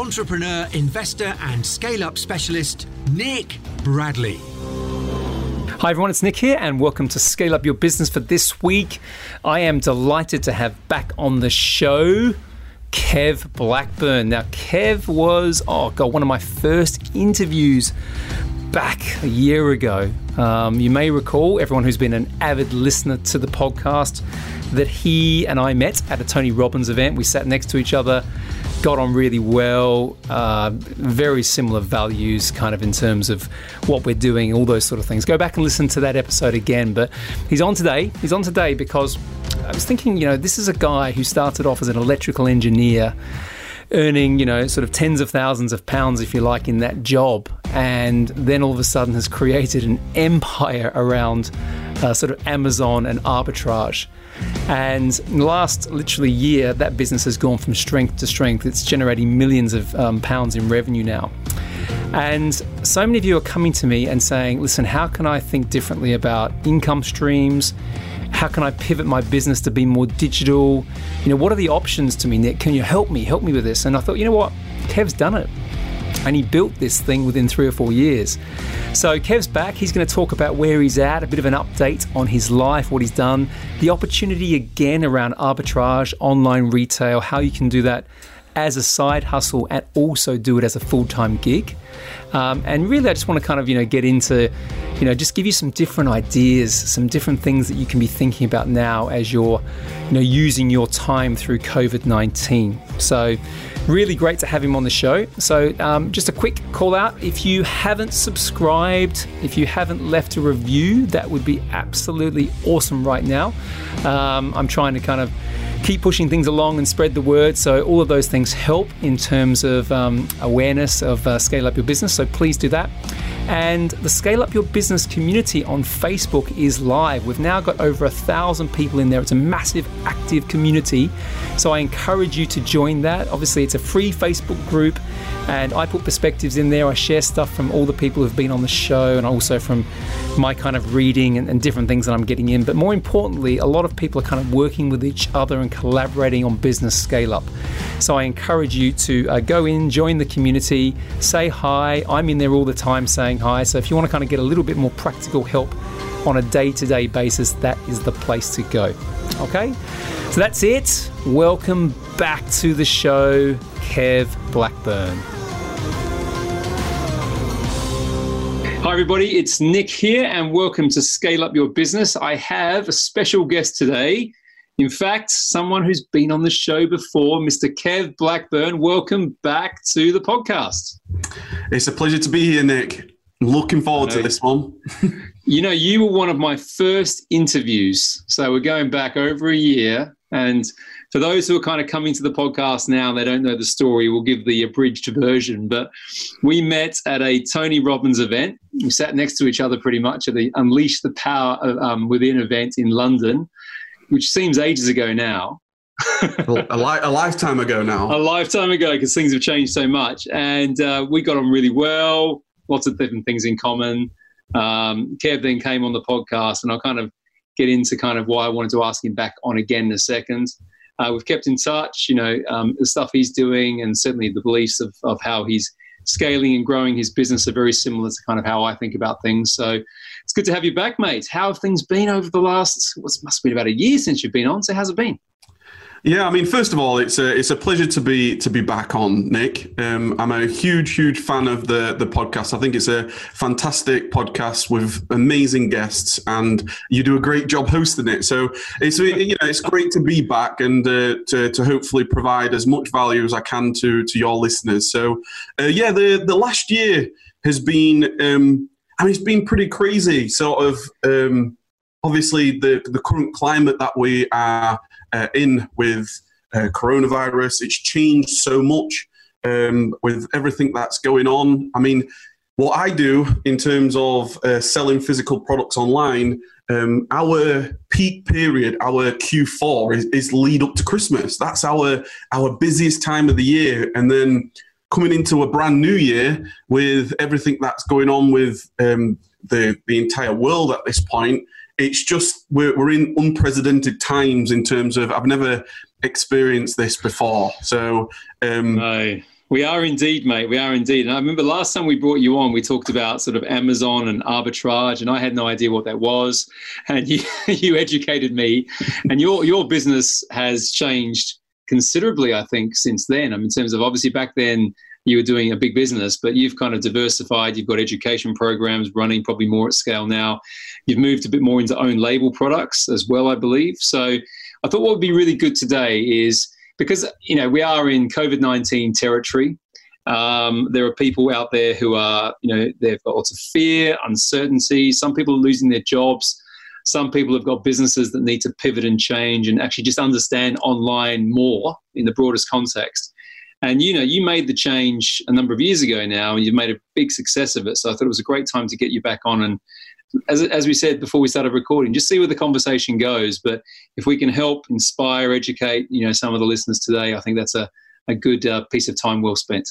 entrepreneur, investor, and scale up specialist, Nick Bradley. Hi, everyone, it's Nick here, and welcome to Scale Up Your Business for this week. I am delighted to have back on the show Kev Blackburn. Now, Kev was, oh God, one of my first interviews back a year ago. Um, you may recall, everyone who's been an avid listener to the podcast, that he and I met at a Tony Robbins event. We sat next to each other got on really well, uh, very similar values, kind of in terms of what we're doing, all those sort of things. Go back and listen to that episode again. But he's on today. He's on today because I was thinking, you know, this is a guy who started off as an electrical engineer earning, you know, sort of tens of thousands of pounds, if you like, in that job, and then all of a sudden has created an empire around uh, sort of Amazon and arbitrage. And in the last literally year, that business has gone from strength to strength. It's generating millions of um, pounds in revenue now. And so many of you are coming to me and saying, listen, how can I think differently about income streams? How can I pivot my business to be more digital? You know, what are the options to me, Nick? Can you help me? Help me with this. And I thought, you know what? Kev's done it and he built this thing within three or four years. So Kev's back. He's going to talk about where he's at, a bit of an update on his life, what he's done, the opportunity again around arbitrage, online retail, how you can do that as a side hustle and also do it as a full time gig. Um, and really, I just want to kind of you know get into, you know, just give you some different ideas, some different things that you can be thinking about now as you're, you know, using your time through COVID nineteen. So, really great to have him on the show. So, um, just a quick call out: if you haven't subscribed, if you haven't left a review, that would be absolutely awesome right now. Um, I'm trying to kind of keep pushing things along and spread the word. So, all of those things help in terms of um, awareness of uh, Scale Up Your Business. So, please do that. And the Scale Up Your Business community on Facebook is live. We've now got over a thousand people in there. It's a massive, active community. So, I encourage you to join that. Obviously, it's a free Facebook group, and I put perspectives in there. I share stuff from all the people who've been on the show and also from my kind of reading and, and different things that I'm getting in. But more importantly, a lot of people are kind of working with each other and collaborating on business scale up. So I encourage you to uh, go in, join the community, say hi. I'm in there all the time saying hi. So if you want to kind of get a little bit more practical help on a day to day basis, that is the place to go. Okay? So that's it. Welcome back to the show, Kev Blackburn. Hi, everybody. It's Nick here, and welcome to Scale Up Your Business. I have a special guest today. In fact, someone who's been on the show before, Mr. Kev Blackburn. Welcome back to the podcast. It's a pleasure to be here, Nick. Looking forward to this one. you know, you were one of my first interviews. So we're going back over a year. And for those who are kind of coming to the podcast now, and they don't know the story, we'll give the abridged version. But we met at a Tony Robbins event. We sat next to each other pretty much at the Unleash the Power um, Within event in London which seems ages ago now. a, li- a, lifetime ago now. A lifetime ago, because things have changed so much. And uh, we got on really well, lots of different things in common. Um, Kev then came on the podcast, and I'll kind of get into kind of why I wanted to ask him back on again in a second. Uh, we've kept in touch, you know, um, the stuff he's doing, and certainly the beliefs of, of how he's scaling and growing his business are very similar to kind of how I think about things. So it's good to have you back, mate. How have things been over the last, what must have been about a year since you've been on? So how's it been? Yeah, I mean, first of all, it's a it's a pleasure to be to be back on, Nick. Um, I'm a huge, huge fan of the the podcast. I think it's a fantastic podcast with amazing guests, and you do a great job hosting it. So it's you know it's great to be back and uh, to to hopefully provide as much value as I can to to your listeners. So uh, yeah, the the last year has been um, I mean it's been pretty crazy, sort of. Um, obviously, the the current climate that we are uh, in with uh, coronavirus. It's changed so much um, with everything that's going on. I mean, what I do in terms of uh, selling physical products online, um, our peak period, our Q4 is, is, lead up to Christmas. That's our our busiest time of the year, and then coming into a brand new year with everything that's going on with um, the the entire world at this point. It's just we're, we're in unprecedented times in terms of I've never experienced this before. So um, we are indeed, mate. We are indeed. And I remember last time we brought you on, we talked about sort of Amazon and arbitrage, and I had no idea what that was. And you, you educated me, and your your business has changed considerably, I think, since then. I mean, in terms of obviously back then you were doing a big business, but you've kind of diversified. You've got education programs running probably more at scale now. You've moved a bit more into own label products as well, I believe. So I thought what would be really good today is because you know we are in COVID nineteen territory. Um, there are people out there who are, you know, they've got lots of fear, uncertainty. Some people are losing their jobs. Some people have got businesses that need to pivot and change and actually just understand online more in the broadest context. And you know, you made the change a number of years ago now, and you've made a big success of it. So I thought it was a great time to get you back on and as, as we said before we started recording, just see where the conversation goes. But if we can help, inspire, educate, you know, some of the listeners today, I think that's a, a good uh, piece of time well spent.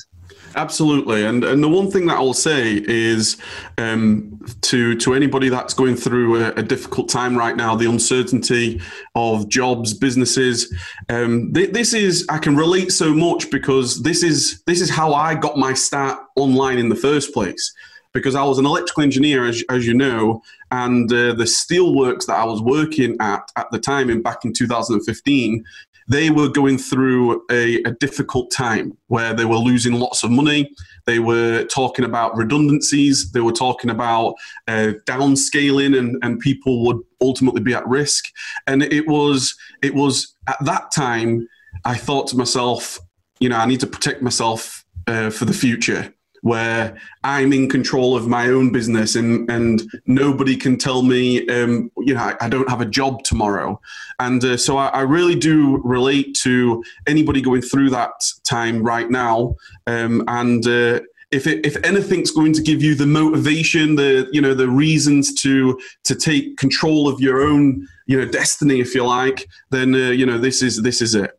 Absolutely, and and the one thing that I'll say is um, to to anybody that's going through a, a, difficult time right now, the uncertainty of jobs, businesses. Um, th- this is I can relate so much because this is this is how I got my start online in the first place because I was an electrical engineer, as, as you know, and uh, the steelworks that I was working at at the time, in back in 2015, they were going through a, a difficult time where they were losing lots of money. They were talking about redundancies. They were talking about uh, downscaling, and, and people would ultimately be at risk. And it was it was at that time I thought to myself, you know, I need to protect myself uh, for the future where I'm in control of my own business and, and nobody can tell me, um, you know, I, I, don't have a job tomorrow. And uh, so I, I, really do relate to anybody going through that time right now. Um, and uh, if, it, if anything's going to give you the motivation, the, you know, the reasons to, to take control of your own, you know, destiny, if you like, then, uh, you know, this is, this is it.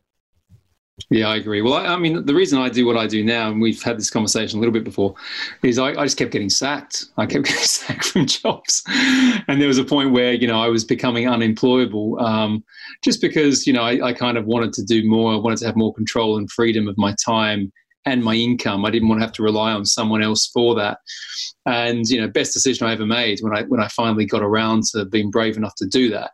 Yeah, I agree. Well, I, I, mean, the reason I do what I do now, and we've had this conversation a little bit before, is I, I, just kept getting sacked. I kept getting sacked from jobs, and there was a point where you know I was becoming unemployable, um, just because you know I, I, kind of wanted to do more. I wanted to have more control and freedom of my time and my income. I didn't want to have to rely on someone else for that. And you know, best decision I ever made when I when I finally got around to being brave enough to do that.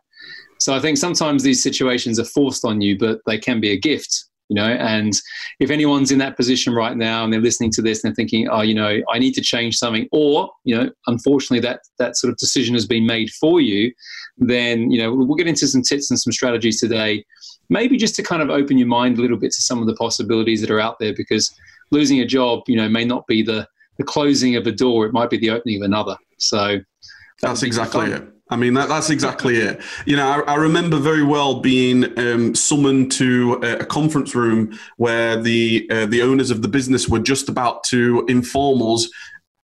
So I think sometimes these situations are forced on you, but they can be a gift you know and if anyone's in that position right now and they're listening to this and they're thinking oh you know i need to change something or you know unfortunately that that sort of decision has been made for you then you know we'll get into some tips and some strategies today maybe just to kind of open your mind a little bit to some of the possibilities that are out there because losing a job you know may not be the the closing of a door it might be the opening of another. So that's exactly it I mean, that, that's exactly it. You know, I, I remember very well being um, summoned to a, a, conference room where the uh, the owners of the business were just about to inform us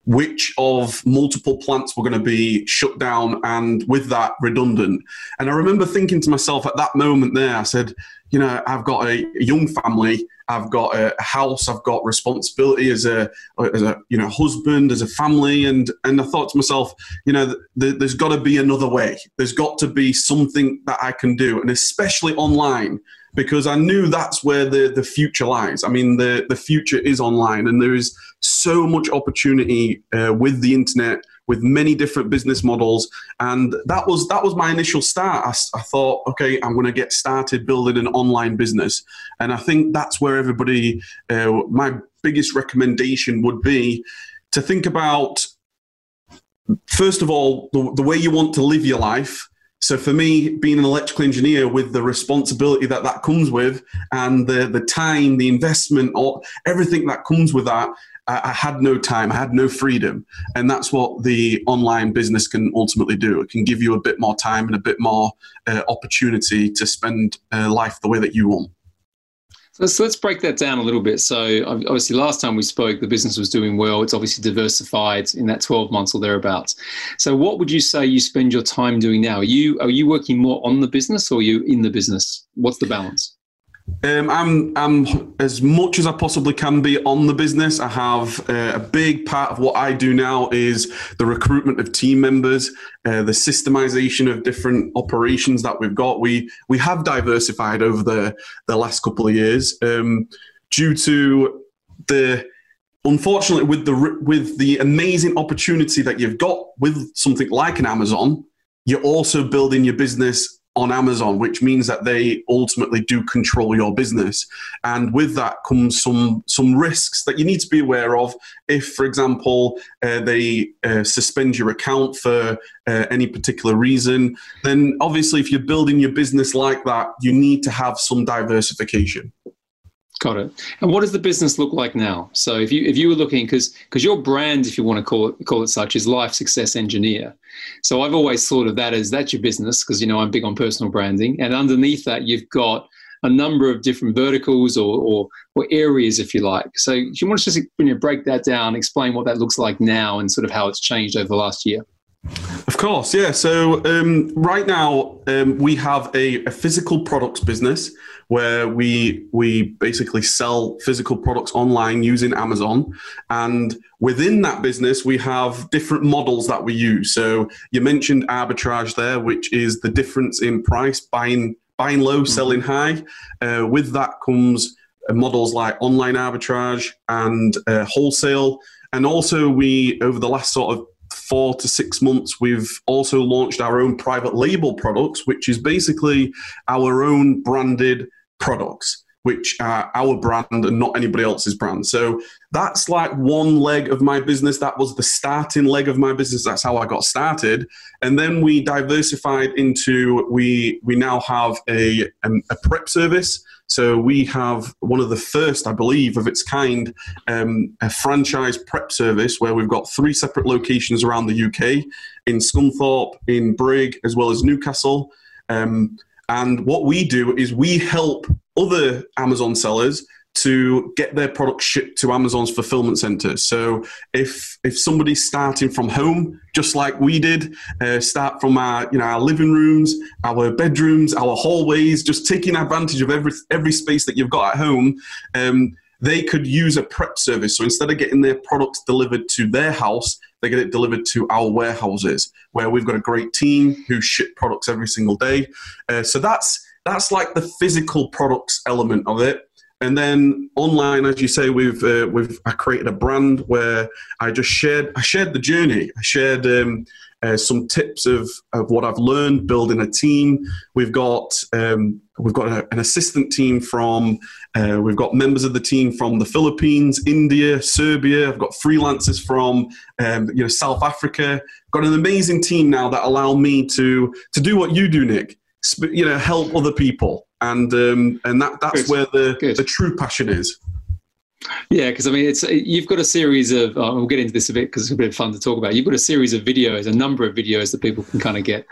which of multiple plants were going to be shut down and with that redundant. And I remember thinking to myself at that moment there, I said, you know, I've got a, young family. I've got a house. I've got responsibility as a, as a you know husband, as a family, and and I thought to myself, you know, th- there's got to be another way. There's got to be something that I can do, and especially online because I knew that's where the, the future lies. I mean, the, the future is online, and there is so much opportunity uh, with the internet, with many different business models, and that was that was my initial start. I, I thought, okay, I'm going to get started building an online business, and I think that's where everybody. Uh, my biggest recommendation would be to think about first of all the, the way you want to live your life so for me, being an electrical engineer with the responsibility that that comes with, and the the time, the investment, or everything that comes with that, I, I had no time. I had no freedom, and that's what the online business can ultimately do. It can give you a bit more time and a bit more uh, opportunity to spend uh, life the way that you want. Let's let's break that down a little bit. So obviously, last time we spoke, the business was doing well. It's obviously diversified in that twelve months or thereabouts. So, what would you say you spend your time doing now? Are you are you working more on the business or are you in the business? What's the balance? Um, I'm I'm as much as I possibly can be on the business. I have uh, a big part of what I do now is the recruitment of team members, uh, the systemization of different operations that we've got. We we have diversified over the the last couple of years um, due to the unfortunately with the with the amazing opportunity that you've got with something like an Amazon. You're also building your business on Amazon, which means that they ultimately do control your business. And with that comes some some risks that you need to be aware of. If, for example, uh, they uh, suspend your account for uh, any particular reason, then obviously, if you're building your business like that, you need to have some diversification. Got it. And what does the business look like now? So if you if you were looking because because your brand, if you want to call it call it such, is Life Success Engineer. So I've always thought of that as that's your business because you know I'm big on personal branding, and underneath that you've got a number of different verticals or, or, or areas, if you like. So do you want to just you know, break that down, explain what that looks like now, and sort of how it's changed over the last year? Of course, yeah. So um, right now um, we have a, a, physical products business where we we basically sell physical products online using Amazon, and within that business we have different models that we use. So you mentioned arbitrage there, which is the difference in price, buying buying low, mm-hmm. selling high. Uh, with that comes uh, models like online arbitrage and uh, wholesale. And also, we over the last sort of four to six months, we've also launched our own private label products, which is basically our own branded products, which are our brand and not anybody else's brand. So that's like one leg of my business. That was the starting leg of my business. That's how I got started. And then we diversified into we we now have a, a prep service. So we have one of the first, I believe, of its kind, um, a franchise prep service where we've got three separate locations around the UK in Scunthorpe, in Brigg, as well as Newcastle. Um, and what we do is we help other Amazon sellers to get their products shipped to Amazon's fulfillment centers. So if if somebody's starting from home, just like we did, uh, start from our you know our living rooms, our bedrooms, our hallways, just taking advantage of every every space that you've got at home. Um, they could use a prep service. So instead of getting their products delivered to their house, they get it delivered to our warehouses, where we've got a great team who ship products every single day. Uh, so that's that's like the physical products element of it. And then online, as you say, we've uh, we've I created a brand where I just shared I shared the journey. I shared um, uh, some tips of, of what I've learned building a team. We've got um, we've got a, an assistant team from uh, we've got members of the team from the Philippines, India, Serbia. I've got freelancers from um, you know South Africa. Got an amazing team now that allow me to to do what you do, Nick. You know, help other people and um, and that that's Good. where the Good. the true passion is. Yeah, because I mean, it's you've got a series of. Uh, we'll get into this a bit because it's a bit fun to talk about. You've got a series of videos, a number of videos that people can kind of get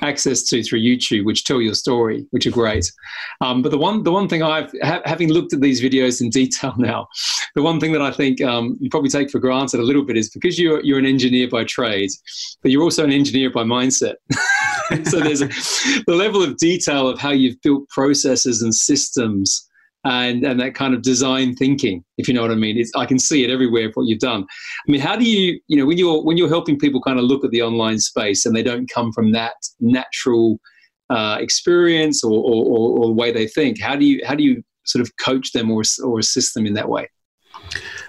access to through YouTube, which tell your story, which are great. Um, but the one, the one thing I've ha- having looked at these videos in detail now, the one thing that I think um, you probably take for granted a little bit is because you're you're an engineer by trade, but you're also an engineer by mindset. so there's a, the level of detail of how you've built processes and systems and and that kind of design thinking if you know what i mean. It's, i can see it everywhere what you've done. I mean how do you you know when you're when you're helping people kind of look at the online space and they don't come from that natural uh, experience or, or, or, the way they think how do you how do you sort of coach them or, or assist them in that way?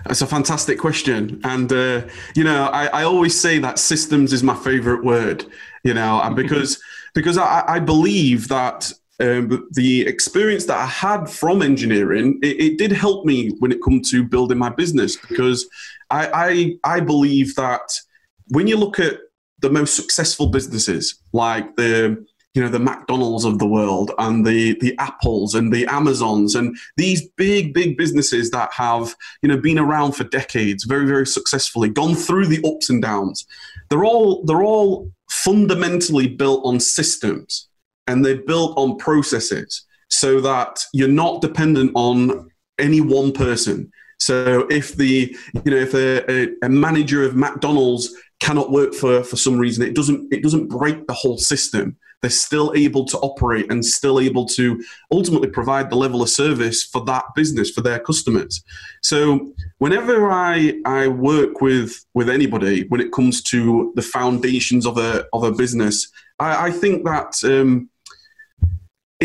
That's a fantastic question. And, uh, you know, I, I, always say that systems is my favorite word, you know, and because, because I, I believe that um, the experience that I had from engineering, it, it, did help me when it comes to building my business because I, I, I believe that when you look at the most successful businesses like the you know the McDonald's of the world and the the Apples and the Amazons and these big big businesses that have you know been around for decades, very very successfully, gone through the ups and downs. They're all they're all fundamentally built on systems and they're built on processes. so that you're not dependent on any one person. So if the you know if a, a, manager of McDonald's cannot work for for some reason, it doesn't it doesn't break the whole system. They're still able to operate and still able to ultimately provide the level of service for that business for their customers. So whenever I I work with with anybody when it comes to the foundations of a of a business, I, I think that. Um,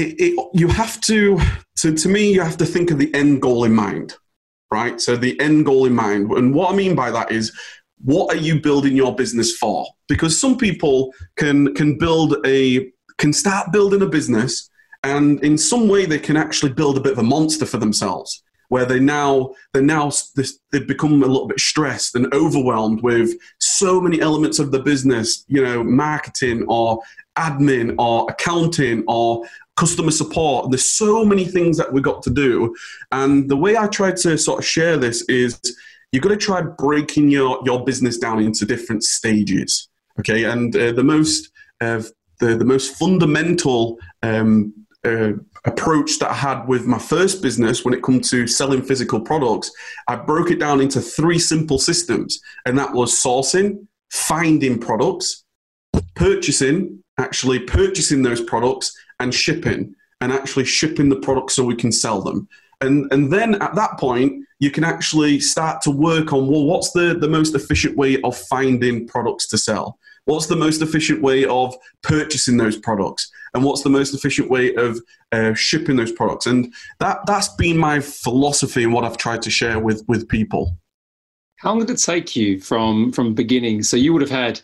it, it, you have to, to, to me, you have to think of the end goal in mind, right? So the end goal in mind. And what I mean by that is, what are you building your business for? Because some people can, can build a, can start building a business and in some way they can actually build a bit of a monster for themselves where they now they now they've become a little bit stressed and overwhelmed with so many elements of the business you know marketing or admin or accounting or customer support. There's so many things that we've got to do. And the way I try to sort of share this is you've got to try breaking your, your business down into different stages. Okay. And uh, the most, uh, the, the most fundamental um, uh, approach that I had with my first business when it comes to selling physical products, I broke it down into three simple systems. And that was sourcing, finding products, purchasing, actually purchasing those products, and shipping and actually shipping the products so we can sell them. And, and then at that point, you can actually start to work on well, what's the, the most efficient way of finding products to sell? What's the most efficient way of purchasing those products? And what's the most efficient way of uh, shipping those products? And that, that's been my philosophy and what I've tried to share with, with people. How long did it take you from from beginning? So you would have had,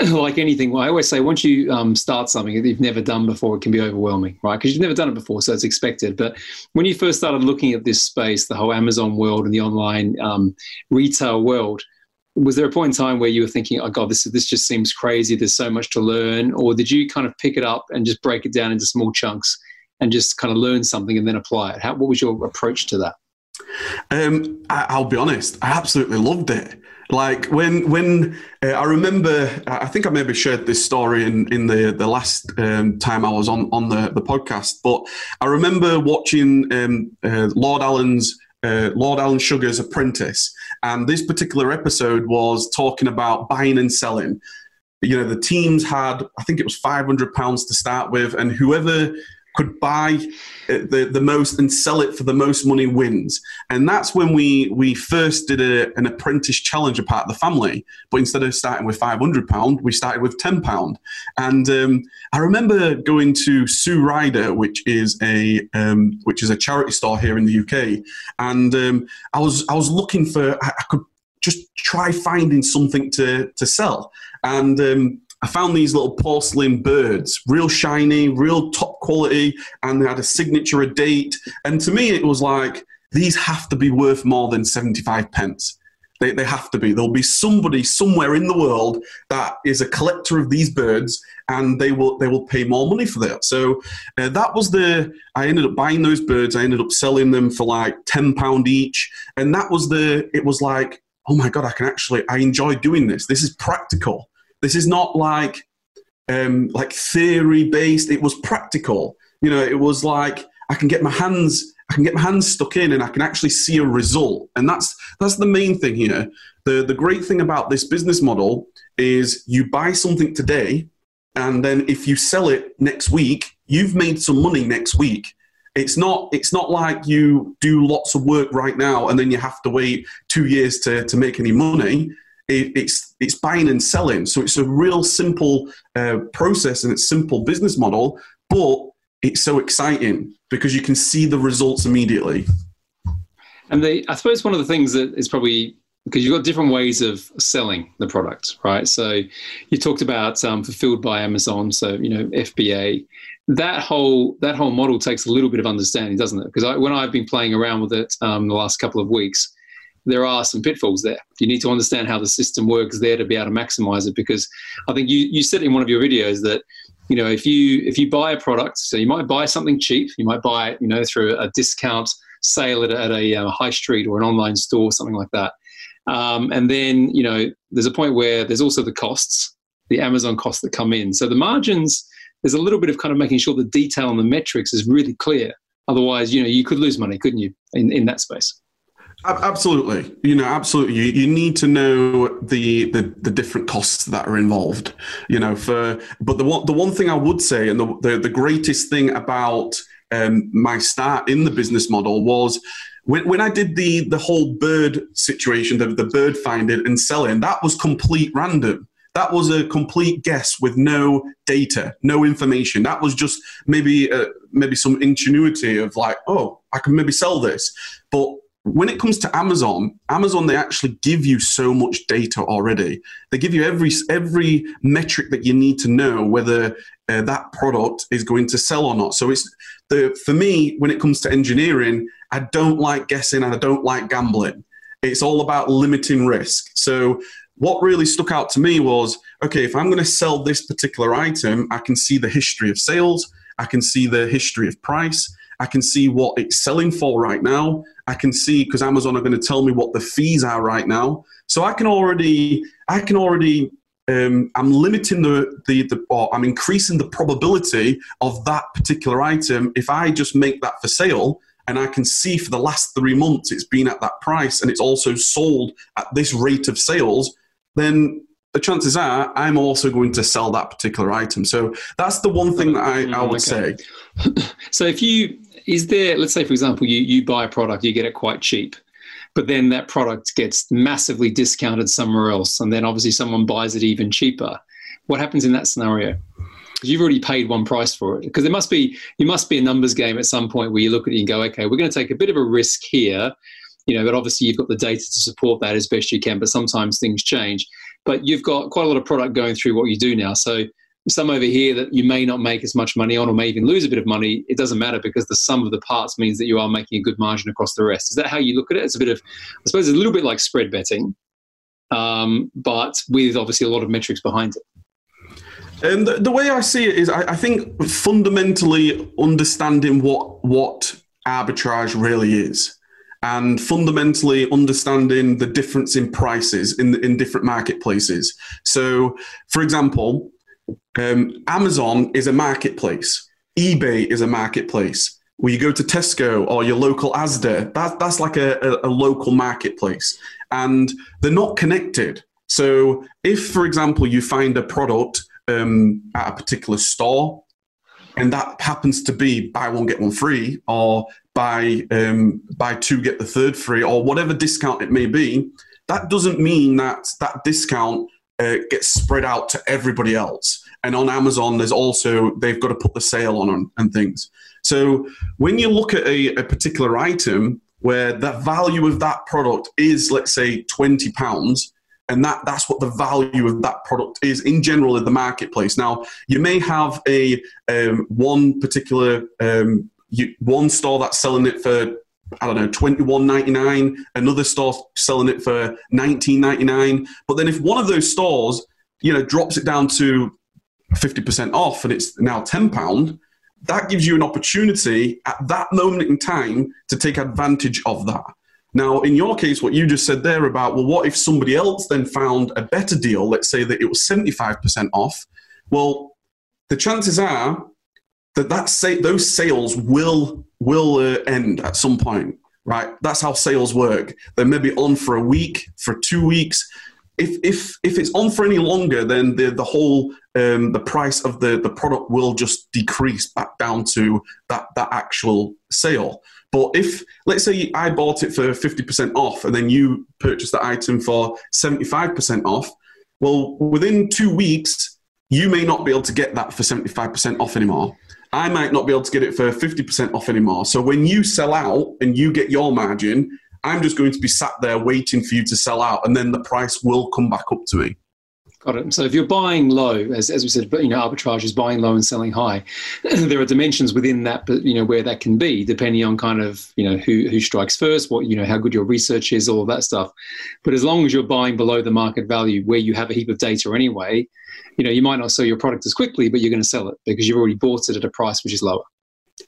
like anything. I always say, once you um, start something that you've never done before, it can be overwhelming, right? Because you've never done it before, so it's expected. But when you first started looking at this space, the whole Amazon world and the online um, retail world, was there a point in time where you were thinking, "Oh God, this this just seems crazy. There's so much to learn," or did you kind of pick it up and just break it down into small chunks and just kind of learn something and then apply it? How, what was your approach to that? Um, I, will be honest, I absolutely loved it. Like when when uh, I remember, I think I maybe shared this story in, in the the last um, time I was on on the the podcast. But I remember watching um, uh, Lord Alan's uh, Lord Alan Sugar's Apprentice, and this particular episode was talking about buying and selling. You know, the teams had I think it was five hundred pounds to start with, and whoever could buy uh, the, the most and sell it for the most money wins. And that's when we we first did a, an apprentice challenge a part of the family. But instead of starting with £500, we started with £10. And um, I remember going to Sue Ryder, which is a um, which is a charity store here in the UK. And um, I was I was looking for I, I could just try finding something to to sell. And um, I found these little porcelain birds, real shiny, real top quality, and they had a signature, a date. And to me, it was like, these have to be worth more than 75 pence. They, they have to be. There'll be somebody somewhere in the world that is a collector of these birds, and they will they will pay more money for that. So uh, that was the. I ended up buying those birds. I ended up selling them for like ten pound each, and that was the. It was like, oh my god, I can actually. I enjoy doing this. This is practical. This is not like um, like theory based. It was practical. You know, it was like I can get my hands I can get my hands stuck in and I can actually see a result. And that's that's the main thing here. The the great thing about this business model is you buy something today and then if you sell it next week, you've made some money next week. It's not it's not like you do lots of work right now and then you have to wait 2 years to to make any money it, it's it's buying and selling. So it's a real simple uh, process and it's simple business model, but it's so exciting because you can see the results immediately. And I suppose one of the things that is probably because you've got different ways of selling the product, right? So you talked about um, fulfilled by Amazon, so you know FBA. That whole that whole model takes a little bit of understanding, doesn't it? Because when I've been playing around with it um, the last couple of weeks, there are some pitfalls there. You need to understand how the system works there to be able to maximize it. Because I think you, you said in one of your videos that you know if you if you buy a product, so you might buy something cheap, you might buy it you know through a discount sale at, at a, uh, high street or an online store, something like that. Um, and then you know there's a point where there's also the costs, the Amazon costs that come in. So the margins, there's a little bit of kind of making sure the detail and the metrics is really clear Otherwise, you know, you could lose money, couldn't you, in, in that space? Absolutely, you know, absolutely. You, you need to know the, the the different costs that are involved. You know, for but the one the one thing I would say, and the the, the greatest thing about um, my start in the business model was when, when I did the the whole bird situation, the, the bird finding and selling, that was complete random. That was a complete guess with no data, no information. That was just maybe uh, maybe some ingenuity of like, oh, I can maybe sell this. But when it comes to Amazon, Amazon they actually give you so much data already. They give you every every metric that you need to know whether uh, that product is going to sell or not. So it's the for me when it comes to engineering, I don't like guessing and I don't like gambling. It's all about limiting risk. So what really stuck out to me was okay, if I'm going to sell this particular item, I can see the history of sales, I can see the history of price, I can see what it's selling for right now. I can see because Amazon are going to tell me what the fees are right now. So I can already, I can already, um, I'm limiting the, the, the, or I'm increasing the probability of that particular item. If I just make that for sale and I can see for the last three months it's been at that price and it's also sold at this rate of sales, then the chances are I'm also going to sell that particular item. So that's the one thing that I, I would okay. say. so if you is there let's say for example you, you buy a product you get it quite cheap but then that product gets massively discounted somewhere else and then obviously someone buys it even cheaper? What happens in that scenario? You've already paid one price for it. Because there must be you must be a numbers game at some point where you look at it and go okay we're going to take a bit of a risk here you know but obviously you've got the data to support that as best you can but sometimes things change. But you've got quite a lot of product going through what you do now. So some over here that you may not make as much money on or may even lose a bit of money, it doesn't matter because the sum of the parts means that you are making a good margin across the rest. Is that how you look at it? It's a bit of, I suppose, it's a little bit like spread betting, um, but with obviously a lot of metrics behind it. And the, the way I see it is, I, I think fundamentally understanding what what arbitrage really is and fundamentally understanding the difference in prices in in different marketplaces. So, for example, um, Amazon is a marketplace. eBay is a marketplace. Where you go to Tesco or your local Asda, that, that's like a, a, a local marketplace. And they're not connected. So if, for example, you find a product um, at a particular store, and that happens to be buy one get one free, or buy um, buy two get the third free, or whatever discount it may be, that doesn't mean that that discount uh, gets spread out to everybody else. And on Amazon, there's also, they've got to put the sale on and things. So when you look at a, a particular item where the value of that product is, let's say, £20, and that, that's what the value of that product is in general in the marketplace. Now, you may have a um, one particular um, you, one store that's selling it for I don't know, twenty one ninety nine. Another store selling it for nineteen ninety nine. But then if one of those stores, you know, drops it down to fifty percent off and it's now ten pound, that gives you an opportunity at that moment in time to take advantage of that. Now, in your case, what you just said there about, well, what if somebody else then found a better deal? Let's say that it was 75% off. Well, the chances are that, that say, those sales will will uh, end at some point, right? That's how sales work. They may be on for a week, for two weeks. If if if it's on for any longer, then the the whole um, the price of the the product will just decrease back down to that that actual sale. But if let's say I bought it for fifty percent off, and then you purchased the item for seventy five percent off, well, within two weeks, you may not be able to get that for seventy five percent off anymore I might not be able to get it for 50% off anymore. So when you sell out and you get your margin, I'm just going to be sat there waiting for you to sell out, and then the price will come back up to me. Got it. So if you're buying low, as, as we said, you know, arbitrage is buying low and selling high. there are dimensions within that, but you know where that can be, depending on kind of you know who who strikes first, what you know, how good your research is, all of that stuff. But as long as you're buying below the market value, where you have a heap of data anyway, you know, you might not sell your product as quickly, but you're going to sell it because you've already bought it at a price which is lower.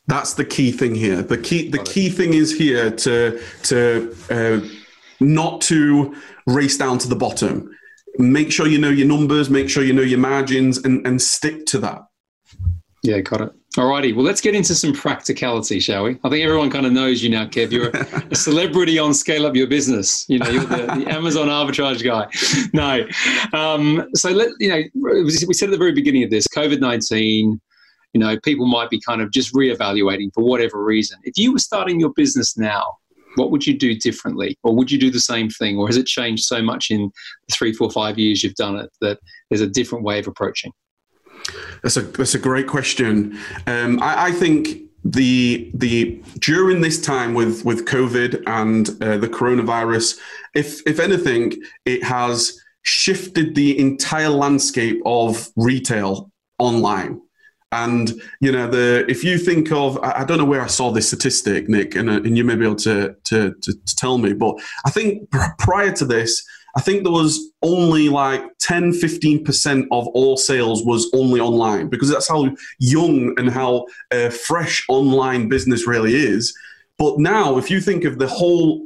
That's the key thing here. The key the key thing is here to to uh, not to race down to the bottom make sure you know your numbers, make sure you know your margins, and, and stick to that. Yeah, got it. Alrighty, well, let's get into some practicality, shall we? I think everyone kind of knows you now, Kev. You're a, celebrity on Scale Up Your Business. You know, you're the, the Amazon arbitrage guy. No, um, so let you know. We said at the very beginning of this, COVID nineteen. You know, people might be kind of just reevaluating for whatever reason. If you were starting your business now, what would you do differently, or would you do the same thing, or has it changed so much in the three, four, five years you've done it that there's a different way of approaching? That's a that's a great question. Um, I, I, think the the during this time with with COVID and uh, the coronavirus, if if anything, it has shifted the entire landscape of retail online. And you know, the if you think of, I, don't know where I saw this statistic, Nick, and, uh, and you may be able to, to, to to tell me, but I think prior to this, I think there was only like 10, 15% of all sales was only online because that's how young and how uh, fresh online business really is. But now, if you think of the whole,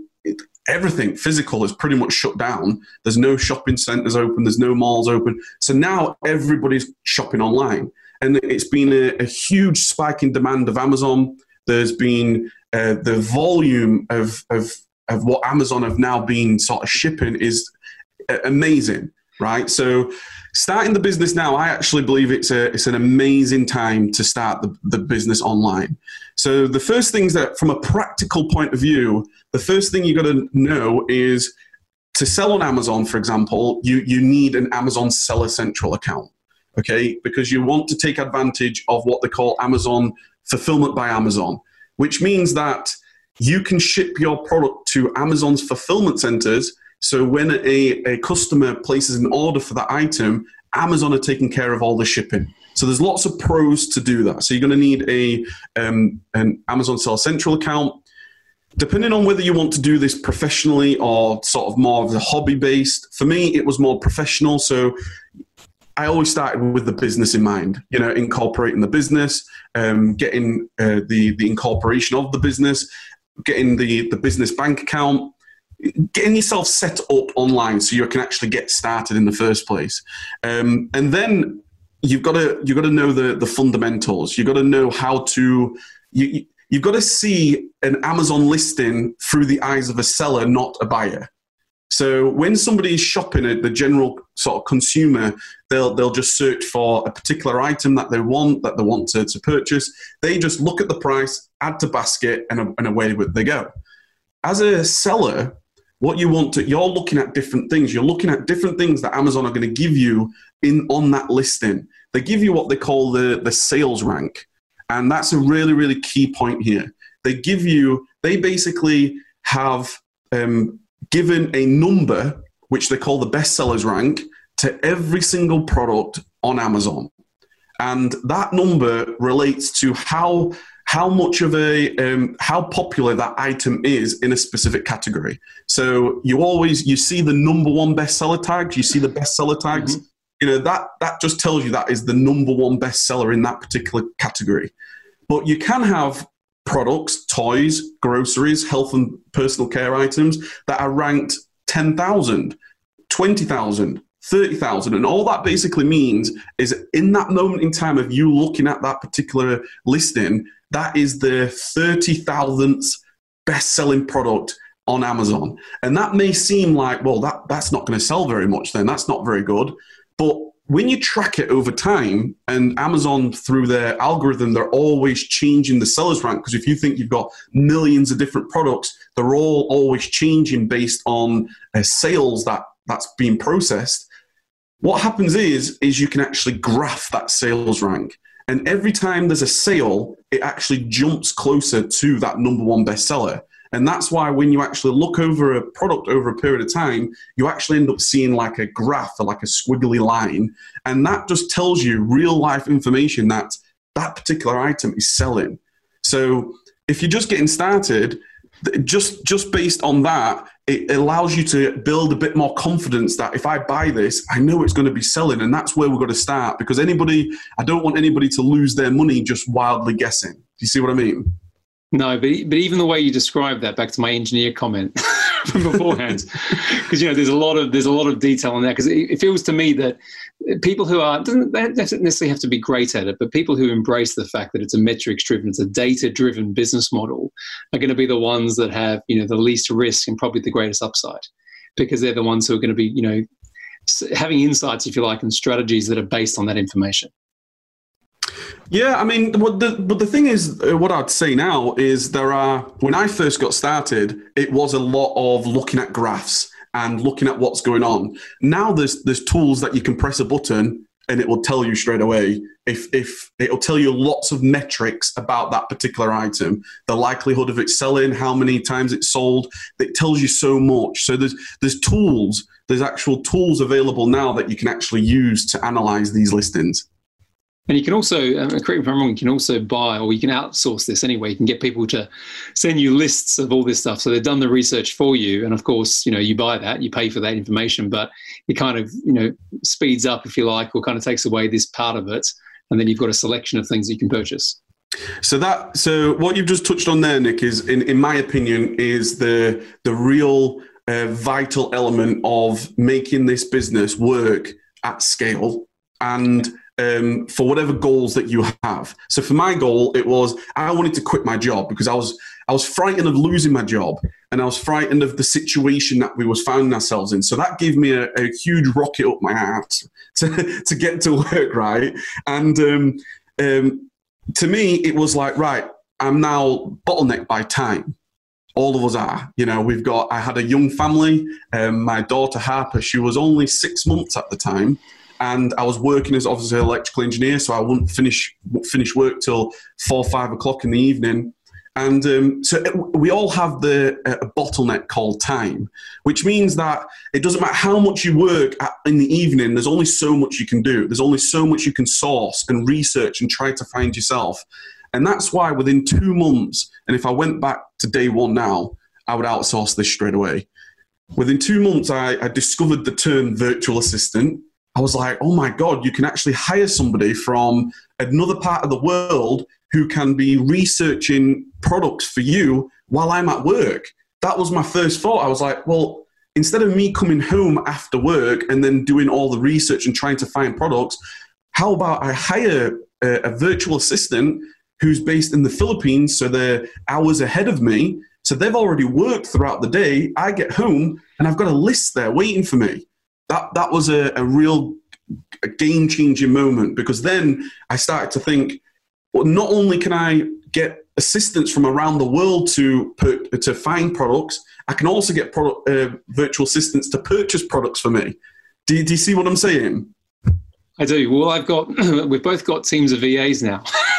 everything physical is pretty much shut down. There's no shopping centers open, there's no malls open. So now everybody's shopping online. And it's been a, a huge spike in demand of Amazon. There's been uh, the volume of, of of what Amazon have now been sort of shipping is amazing, right? So starting the business now, I actually believe it's a it's an amazing time to start the, the business online. So the first things that from a practical point of view, the first thing you've got to know is to sell on Amazon, for example, you you need an Amazon Seller Central account. Okay, because you want to take advantage of what they call Amazon fulfillment by Amazon, which means that you can ship your product to Amazon's fulfillment centers so when a, a customer places an order for that item, Amazon are taking care of all the shipping. So there's lots of pros to do that. So you're going to need a um, an Amazon Seller Central account. Depending on whether you want to do this professionally or sort of more of the hobby based, for me it was more professional. So I always started with the business in mind. You know, incorporating the business, um, getting uh, the the incorporation of the business, getting the the business bank account, getting yourself set up online so you can actually get started in the first place um, and then you've got to you've got to know the the fundamentals you've got to know how to you, you've got to see an amazon listing through the eyes of a seller not a buyer so when somebody is shopping at the general sort of consumer they'll they'll just search for a particular item that they want that they want to, to purchase. They just look at the price add to basket and, and away they go. As a seller what you want to you're looking at different things. You're looking at different things that amazon are going to give you in on that listing. They give you what they call the the sales rank and that's a really really key point here. They give you they basically have um, given a number which they call the bestsellers rank to every single product on amazon and that number relates to how how much of a um, how popular that item is in a specific category. So you always you see the number one bestseller tags, you see the bestseller tags. Mm-hmm. You know that that just tells you that is the number one bestseller in that particular category. But you can have products, toys, groceries, health and personal care items that are ranked 10,000, 20,000, 30,000. And all that basically means is in that moment in time of you looking at that particular listing, that is the 30,000th best selling product on Amazon. And that may seem like, well, that, that's not going to sell very much then. That's not very good. But when you track it over time, and Amazon, through their algorithm, they're always changing the seller's rank. Because if you think you've got millions of different products, they're all always changing based on uh, sales that that's being processed. What happens is, is you can actually graph that sales rank. And every time there's a sale, it actually jumps closer to that number one bestseller. And that's why when you actually look over a product over a period of time, you actually end up seeing like a graph or like a squiggly line. And that just tells you real life information that that particular item is selling. So if you're just getting started, just just based on that, it allows you to build a bit more confidence that if I buy this, I know it's going to be selling, and that's where we're going to start. Because anybody, I don't want anybody to lose their money just wildly guessing. Do you see what I mean? No, but but even the way you describe that, back to my engineer comment, from beforehand, because you know there's a lot of there's a lot of detail on that. Because it, it, feels to me that people who are doesn't they don't necessarily have to be great at it, but people who embrace the fact that it's a metrics driven, it's a data driven business model, are going to be the ones that have you know the least risk and probably the greatest upside, because they're the ones who are going to be you know having insights, if you like, and strategies that are based on that information. Yeah, I mean, what the but the thing is, uh, what I'd say now is there are. When I first got started, it was a lot of looking at graphs and looking at what's going on. Now there's there's tools that you can press a button and it will tell you straight away if if it'll tell you lots of metrics about that particular item the likelihood of it selling how many times it's sold it tells you so much so there's there's tools there's actual tools available now that you can actually use to analyze these listings and you can also, um, correct me if I'm wrong, you can also buy or you can outsource this anyway. You can get people to send you lists of all this stuff. So they've done the research for you. And of course, you know, you buy that, you pay for that information, but it kind of, you know, speeds up, if you like, or kind of takes away this part of it. And then you've got a selection of things you can purchase. So that so what you've just touched on there, Nick, is in, in my opinion, is the the real uh, vital element of making this business work at scale and um, for whatever goals that you have. So for my goal, it was I wanted to quit my job because I was I was frightened of losing my job and I was frightened of the situation that we was finding ourselves in. So that gave me a, a huge rocket up my ass to, to get to work, right? And um, um, to me, it was like, right, I'm now bottlenecked by time. All of us are. You know, we've got, I had a young family. Um, my daughter Harper, she was only six months at the time and I was working as obviously an electrical engineer, so I wouldn't finish finish work till four five o'clock in the evening. And um, so we all have the uh, bottleneck called time, which means that it doesn't matter how much you work at, in the evening. There's only so much you can do. There's only so much you can source and research and try to find yourself. And that's why within two months, and if I went back to day one now, I would outsource this straight away. Within two months, I, I discovered the term virtual assistant I was like, oh my God, you can actually hire somebody from another part of the world who can be researching products for you while I'm at work. That was my first thought. I was like, well, instead of me coming home after work and then doing all the research and trying to find products, how about I hire a, a virtual assistant who's based in the Philippines, so they're hours ahead of me. So they've already worked throughout the day. I get home and I've got a list there waiting for me that that was a, a real a game changing moment because then I started to think, well, not only can I get assistance from around the world to put, to find products, I can also get product, uh, virtual assistants to purchase products for me. Do, do you see what I'm saying? I do. Well, I've got we've both got teams of VAs now.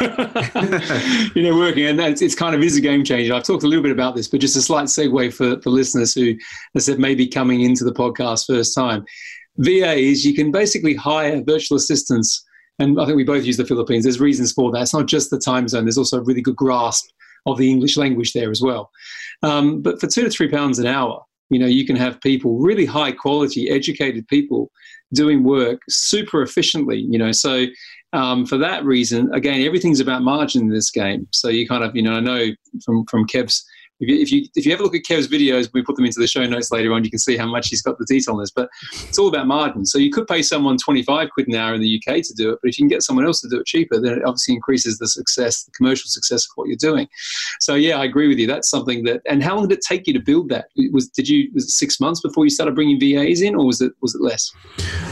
you know, working, and it's, it's kind of is a game changer. I've talked a little bit about this, but just a slight segue for for listeners who, I said, maybe coming into the podcast first time. VAs, you can basically hire virtual assistants, and I think we both use the Philippines. There's reasons for that. It's not just the time zone. There's also a really good grasp of the English language there as well. Um, but for two to three pounds an hour, you know, you can have people, really high quality, educated people doing work super efficiently, you know. So um, for that reason, again, everything's about margin in this game. So you kind of, you know, I know from from Kev's if you, if you if you look at Kev's videos, we put them into the show notes later on. You can see how much he's got the detail on this. But it's all about margin. So you could pay someone twenty five quid an hour in the UK to do it, but if you can get someone else to do it cheaper, then it obviously increases the success, the commercial success of what you're doing. So yeah, I agree with you. That's something that. And how long did it take you to build that? Was did you was it six months before you started bringing VAs in, or was it was it less?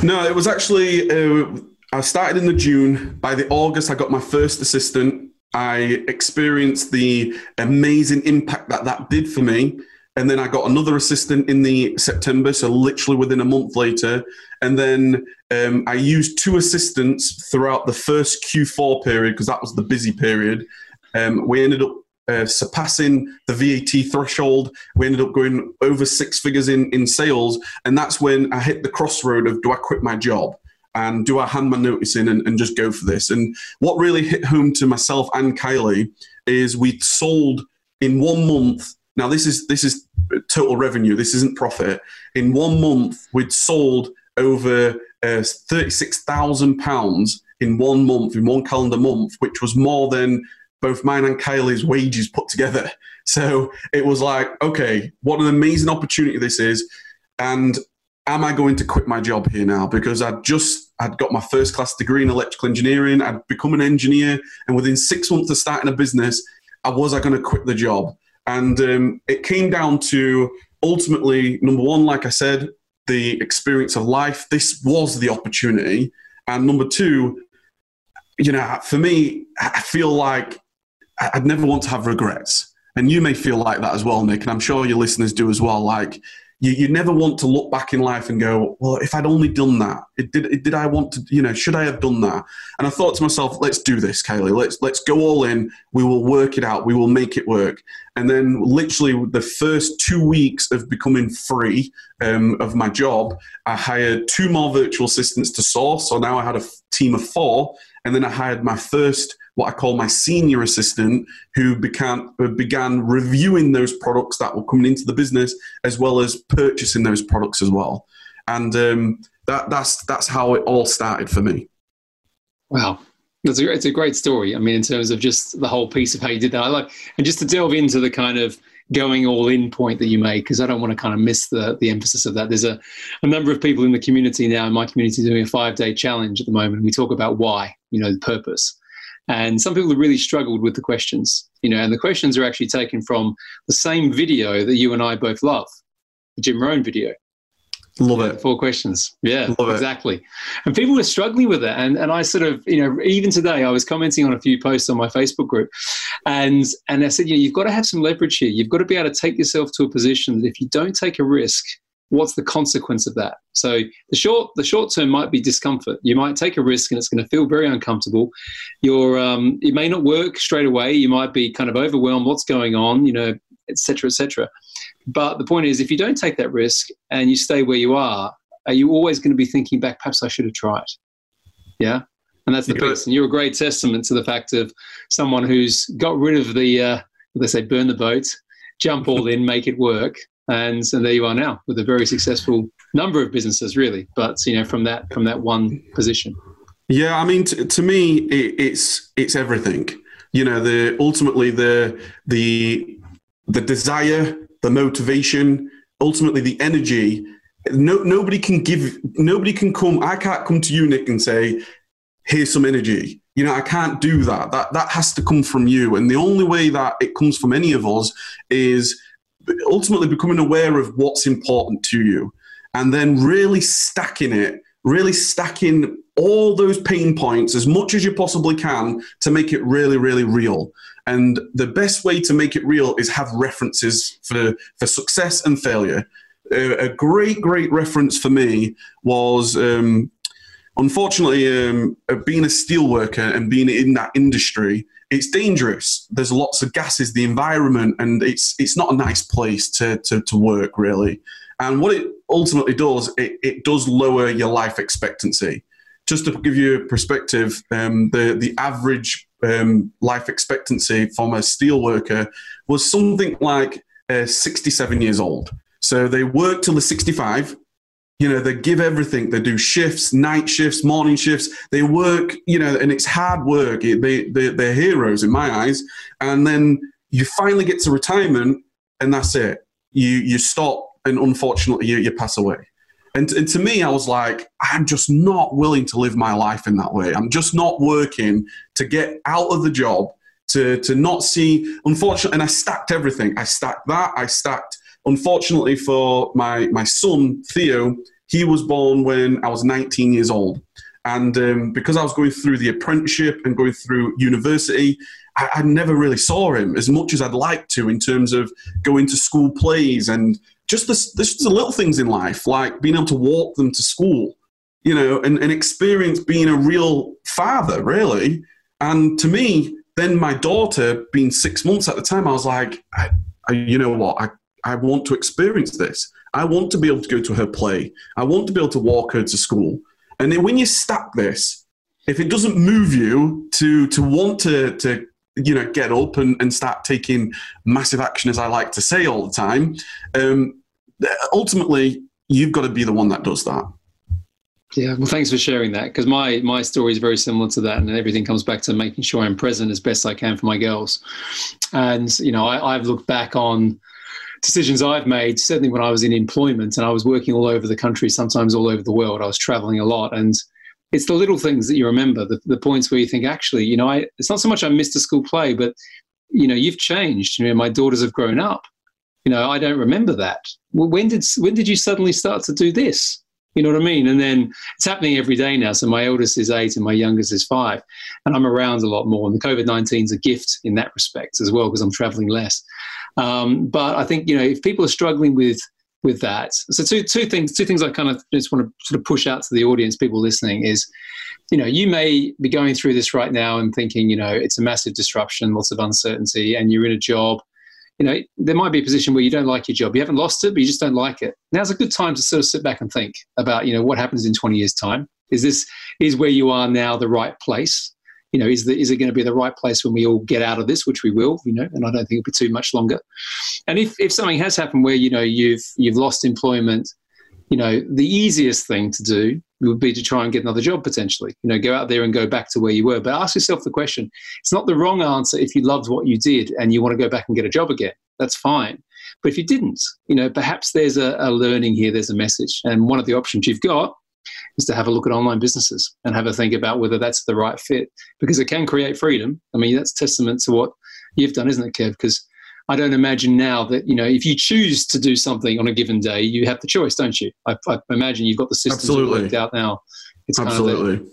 No, it was actually. Uh, I started in the June. By the August, I got my first assistant I experienced the amazing impact that that did for me. And then I got another assistant in the September, so literally within a month later. And then um, I used two assistants throughout the first Q4 period because that was the busy period. Um, we ended up uh, surpassing the VAT threshold. We ended up going over six figures in, in sales. And that's when I hit the crossroad of do I quit my job? And do I hand my notice in and, and just go for this? And what really hit home to myself and Kylie is we sold in one month. Now this is this is total revenue. This isn't profit. In one month, we'd sold over uh, thirty six thousand pounds in one month, in one calendar month, which was more than both mine and Kylie's wages put together. So it was like, okay, what an amazing opportunity this is. And am I going to quit my job here now? Because I just I'd got my first class degree in electrical engineering. I'd become an engineer, and within six months of starting a business, I was I going to quit the job? And um, it came down to ultimately number one, like I said, the experience of life. This was the opportunity, and number two, you know, for me, I feel like I'd never want to have regrets. And you may feel like that as well, Nick, and I'm sure your listeners do as well. Like you, you never want to look back in life and go, well, if I'd only done that, it did, it, did I want to, you know, should I have done that? And I thought to myself, let's do this, Kaylee. Let's, let's go all in. We will work it out. We will make it work. And then literally the first two weeks of becoming free um, of my job, I hired two more virtual assistants to source. So now I had a team of four. And then I hired my first what I call my senior assistant, who began, began reviewing those products that were coming into the business as well as purchasing those products as well. And um, that, that's, that's how it all started for me. Wow. A, it's a great story. I mean, in terms of just the whole piece of how you did that, I like, and just to delve into the kind of going all in point that you made, because I don't want to kind of miss the, the emphasis of that. There's a, a number of people in the community now, in my community, doing a five day challenge at the moment. We talk about why, you know, the purpose. And some people have really struggled with the questions, you know, and the questions are actually taken from the same video that you and I both love, the Jim Rohn video. Love it. Four questions. Yeah, Love exactly. It. And people were struggling with it. And, and I sort of, you know, even today I was commenting on a few posts on my Facebook group and, and I said, you know, you've got to have some leverage here. You've got to be able to take yourself to a position that if you don't take a risk, what's the consequence of that? So the short the short term might be discomfort. You might take a risk and it's going to feel very uncomfortable. You're um, it may not work straight away. You might be kind of overwhelmed. What's going on? You know, etc. etc. But the point is, if you don't take that risk and you stay where you are, are you always going to be thinking back? Perhaps I should have tried. Yeah. And that's the piece. And you're a great testament to the fact of someone who's got rid of the, uh, they say, burn the boat, jump all in, make it work, and and there you are now with a very successful number of businesses really but you know from that from that one position. Yeah i mean t- to me it, it's it's everything. You know the ultimately the the the desire the motivation ultimately the energy. No nobody can give nobody can come i can't come to you nick and say here's some energy. You know i can't do that. That that has to come from you. And the only way that it comes from any of us is ultimately becoming aware of what's important to you and then really stacking it, really stacking all those pain points as much as you possibly can to make it really, really real. And the best way to make it real is have references for, for success and failure. Uh, a great, great reference for me was um, unfortunately um, being a steel worker and being in that industry it's dangerous. There's lots of gases, the environment, and it's it's not a nice place to to, to work really. And what it ultimately does, it, it does lower your life expectancy. Just to give you a perspective, um, the the average um, life expectancy from a steel worker was something like uh, 67 years old. So they worked till they're 65, you know they give everything. They do shifts night shifts morning shifts. They work you know and it's hard work. They, they, they're heroes in my eyes. And then you finally get to retirement and that's it. You you stop and unfortunately you, you pass away. And, and to me i was like i'm just not willing to live my life in that way. I'm just not working to get out of the job to to not see unfortunately and i stacked everything. I stacked that. I stacked Unfortunately for my, my son, Theo, he was born when I was 19 years old. And um, because I was going through the apprenticeship and going through university, I, I, never really saw him as much as I'd like to in terms of going to school plays and just this, this the little things in life, like being able to walk them to school, you know, and, and experience being a real father, really. And to me, then my daughter, being six months at the time, I was like, I, I, you know what, I, I want to experience this. I want to be able to go to her play. I want to be able to walk her to school. And then when you stack this, if it doesn't move you to to want to to you know get up and, and start taking massive action, as I like to say all the time, um, ultimately you've got to be the one that does that. Yeah, well, thanks for sharing that because my my story is very similar to that, and everything comes back to making sure I'm present as best I can for my girls. And you know, I, I've looked back on decisions I've made, certainly when I was in employment and I was working all over the country, sometimes all over the world. I was traveling a lot, and it's the little things that you remember, the, the points where you think, actually, you know, I, it's not so much I missed a school play, but you know, you've changed. You know, my daughters have grown up. You know, I don't remember that. Well, when did when did you suddenly start to do this? You know what I mean? And then it's happening every day now. So my eldest is eight and my youngest is five, and I'm around a lot more. And the COVID 19 is a gift in that respect as well because I'm traveling less. Um, but I think you know if people are struggling with with that, so two two things two things I kind of just want to sort of push out to the audience, people listening, is you know you may be going through this right now and thinking you know it's a massive disruption, lots of uncertainty, and you're in a job you know, there might be a position where you don't like your job. You haven't lost it, but you just don't like it. Now's a good time to sort of sit back and think about, you know, what happens in 20 years' time. Is this is where you are now the right place? You know, is the, is it going to be the right place when we all get out of this, which we will, you know, and I don't think it'll be too much longer. And if, if something has happened where, you know, you've you've lost employment, you know, the easiest thing to do would be to try and get another job potentially. You know, go out there and go back to where you were. But ask yourself the question: It's not the wrong answer if you loved what you did and you want to go back and get a job again. That's fine. But if you didn't, you know, perhaps there's a, a learning here. There's a message, and one of the options you've got is to have a look at online businesses and have a think about whether that's the right fit because it can create freedom. I mean, that's testament to what you've done, isn't it, Kev? Because I don't imagine now that you know if you choose to do something on a given day, you have the choice, don't you? I, I imagine you've got the systems Absolutely. worked out now. It's Absolutely. Kind of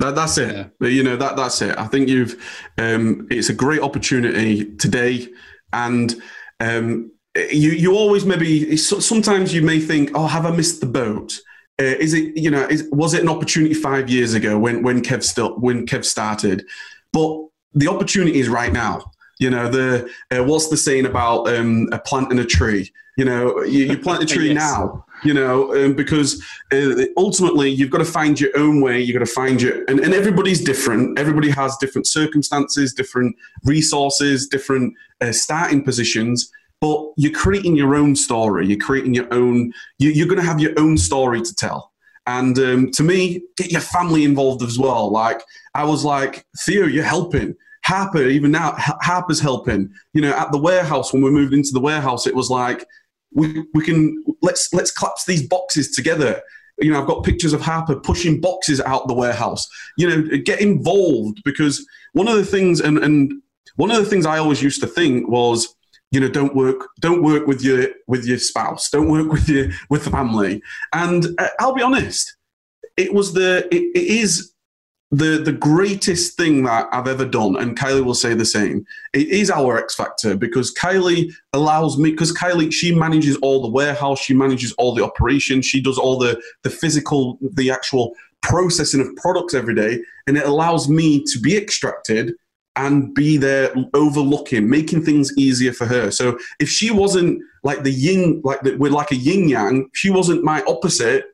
that, that's it. Yeah. You know that that's it. I think you've. Um, it's a great opportunity today, and um, you you always maybe sometimes you may think, oh, have I missed the boat? Uh, is it you know is, was it an opportunity five years ago when when Kev still when Kev started? But the opportunity is right now. You know, the uh, what's the saying about um, a plant and a tree? You know, you, you plant a tree yes. now. You know, um, because uh, ultimately you've got to find your own way. You've got to find your, and, and everybody's different. Everybody has different circumstances, different resources, different uh, starting positions. But you're creating your own story. You're creating your own. You, you're going to have your own story to tell. And um, to me, get your family involved as well. Like I was like, Theo, you're helping. Harper, even now, Harper's helping. You know, at the warehouse when we moved into the warehouse, it was like we we can let's let's collapse these boxes together. You know, I've got pictures of Harper pushing boxes out the warehouse. You know, get involved because one of the things and and one of the things I always used to think was you know don't work don't work with your with your spouse don't work with your with the family and uh, i'll be honest it was the it, it is the the greatest thing that I've ever done, and Kylie will say the same. It is our X factor because Kylie allows me because Kylie she manages all the warehouse, she manages all the operations, she does all the the physical, the actual processing of products every day, and it allows me to be extracted and be there overlooking, making things easier for her. So if she wasn't like the yin, like the, we're like a yin yang, she wasn't my opposite.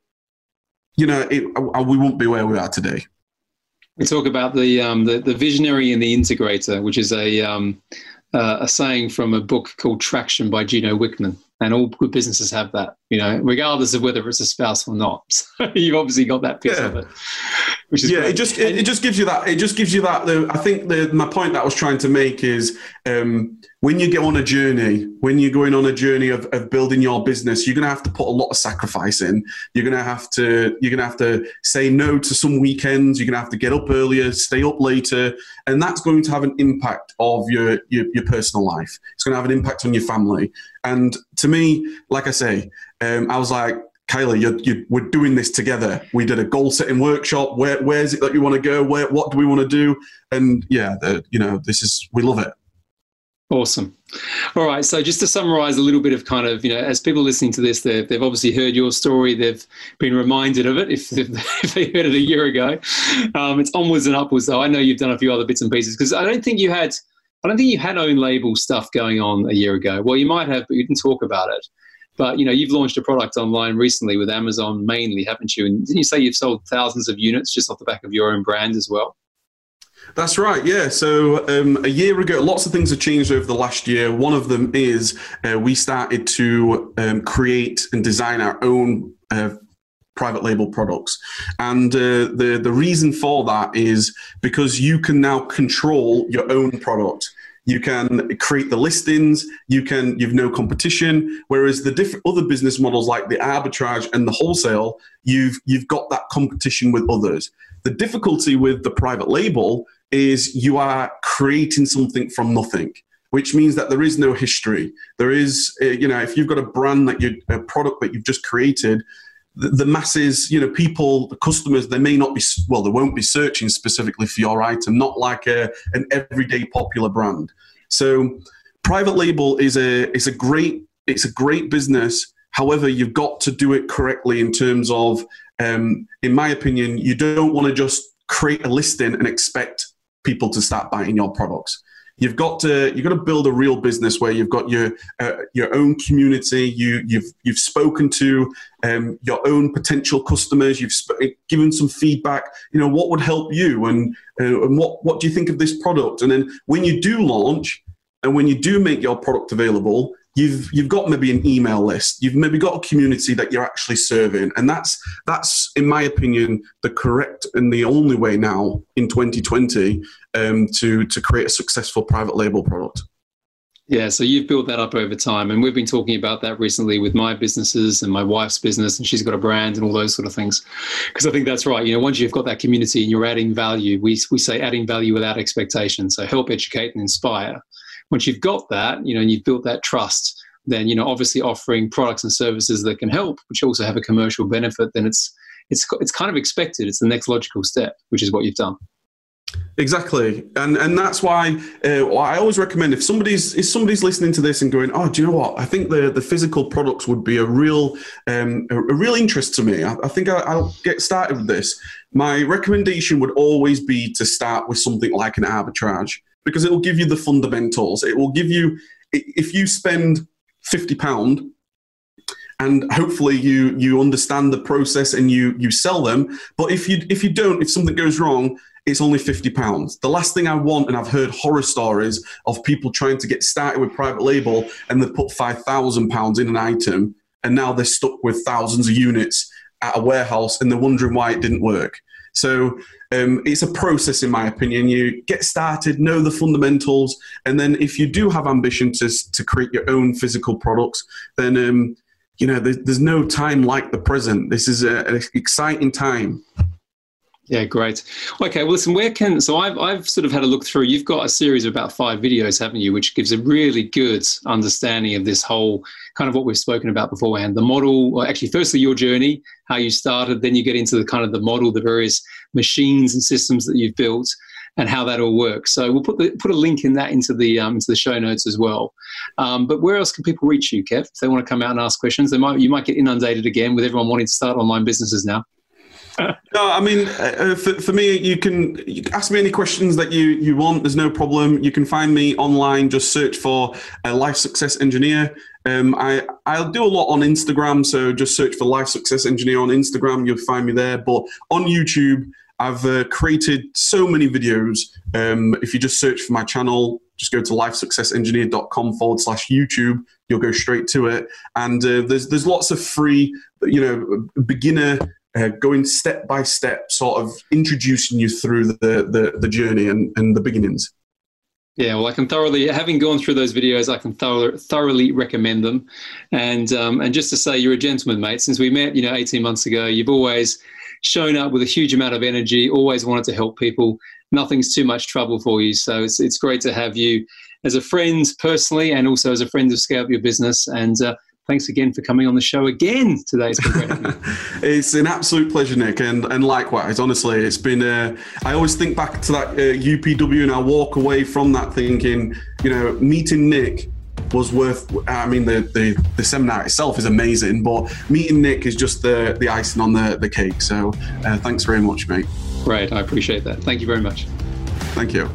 You know, it, we wouldn't be where we are today. We talk about the, um, the, the visionary and the integrator, which is a um, uh, a saying from a book called Traction by Gino Wickman, and all good businesses have that. You know, regardless of whether it's a spouse or not. So you've obviously got that piece yeah. of it which is yeah, great. it just it, it, just gives you that. It just gives you that. The, I think the my point that I was trying to make is um, when you get on a journey, when you're going on a journey of, of building your business, you're going to have to put a lot of sacrifice in. You're going to have to you're going to have to say no to some weekends. You're going to have to get up earlier, stay up later, and that's going to have an impact of your your, your personal life. It's going to have an impact on your family. And to me, like I say, um, I was like Kylie, you're, you're, we're doing this together. We did a goal setting workshop. Where, where is it that you want to go? Where, what do we want to do? And yeah, the, you know, this is, we love it. Awesome. All right. So just to summarize a little bit of kind of, you know, as people listening to this, they've, they've obviously heard your story. They've been reminded of it if, if they heard it a year ago. Um, it's onwards and upwards, though. I know you've done a few other bits and pieces because I don't think you had, I don't think you had own label stuff going on a year ago. Well, you might have, but you didn't talk about it. But you know, you've launched a product online recently with Amazon mainly, haven't you? And didn't you say you've sold thousands of units just off the back of your own brand as well? That's right, yeah. So um, a year ago, lots of things have changed over the last year. One of them is uh, we started to um, create and design our own uh, private label products. And uh, the, the reason for that is because you can now control your own product. You can create the listings. You can you've no competition. Whereas the different other business models like the arbitrage and the wholesale, you've you've got that competition with others. The difficulty with the private label is you are creating something from nothing which means that there is no history. There is, uh, you know, if you've got a brand that you, a product that you've just created, the, masses, you know, people, the customers, they may not be, well, they won't be searching specifically for your item, not like a, an everyday popular brand. So, private label is a is a great it's a great business. However, you've got to do it correctly in terms of, um, in my opinion, you don't want to just create a listing and expect people to start buying your products. You've got to you've got to build a real business where you've got your uh, your own community. You you've you've spoken to um, your own potential customers. You've sp- given some feedback. You know what would help you, and uh, and what what do you think of this product? And then when you do launch, and when you do make your product available, you've you've got maybe an email list you've maybe got a community that you're actually serving and that's that's in my opinion the correct and the only way now in 2020 um, to to create a successful private label product yeah, so you've built that up over time, and we've been talking about that recently with my businesses and my wife's business, and she's got a brand and all those sort of things. Because I think that's right. You know, once you've got that community and you're adding value, we we say adding value without expectation. So help educate and inspire once you've got that, you know, and you've built that trust, then you know, obviously offering products and services that can help, which also have a commercial benefit, then it's it's it's kind of expected. It's the next logical step, which is what you've done. Exactly, and and that's why uh, I always recommend if somebody's if somebody's listening to this and going, oh, do you know what? I think the the physical products would be a real um, a, a real interest to me. I, I think I, will get started with this. My recommendation would always be to start with something like an arbitrage because it will give you the fundamentals. It will give you if you spend fifty pound and hopefully you you understand the process and you you sell them. But if you if you don't, if something goes wrong, it's only 50 pounds. The last thing I want, and I've heard horror stories of people trying to get started with private label and they've put 5,000 pounds in an item and now they're stuck with thousands of units at a warehouse and they're wondering why it didn't work. So um, it's a process, in my opinion. You get started, know the fundamentals, and then if you do have ambition to to create your own physical products, then um, you know there's, there's, no time like the present. This is a, an exciting time. Yeah, great. Okay, well, listen, where can so I've I've sort of had a look through. You've got a series of about five videos, haven't you, which gives a really good understanding of this whole kind of what we've spoken about beforehand. The model, well, actually, firstly, your journey, how you started, then you get into the kind of the model, the various machines and systems that you've built, and how that all works. So we'll put the, put a link in that into the um, into the show notes as well. Um, but where else can people reach you, Kev? If they want to come out and ask questions, they might you might get inundated again with everyone wanting to start online businesses now. No, I mean, uh, uh, for, for me, you can, you ask me any questions that you, you want. There's no problem. You can find me online. Just search for a life success engineer. Um, I I'll do a lot on Instagram, so just search for life success engineer on Instagram. You'll find me there. But on YouTube, I've uh, created so many videos. Um, if you just search for my channel, just go to lifesuccessengineer.com forward slash YouTube. You'll go straight to it. And uh, there's there's lots of free, you know, beginner uh, going step by step, sort of introducing you through the, the, the journey and, and the beginnings. Yeah, well, I can thoroughly, having gone through those videos, I can thorough, thoroughly recommend them. And um, and just to say, you're a gentleman, mate. Since we met, you know, 18 months ago, you've always shown up with a huge amount of energy. Always wanted to help people. Nothing's too much trouble for you. So it's it's great to have you as a friend personally, and also as a friend of Scale Up Your Business. And uh, thanks again for coming on the show again today. It's it's an absolute pleasure, Nick, and and likewise. Honestly, it's been. Uh, I always think back to that uh, UPW, and I walk away from that thinking, you know, meeting Nick was worth. I mean, the, the the seminar itself is amazing, but meeting Nick is just the the icing on the the cake. So, uh, thanks very much, mate. Great, I appreciate that. Thank you very much. Thank you.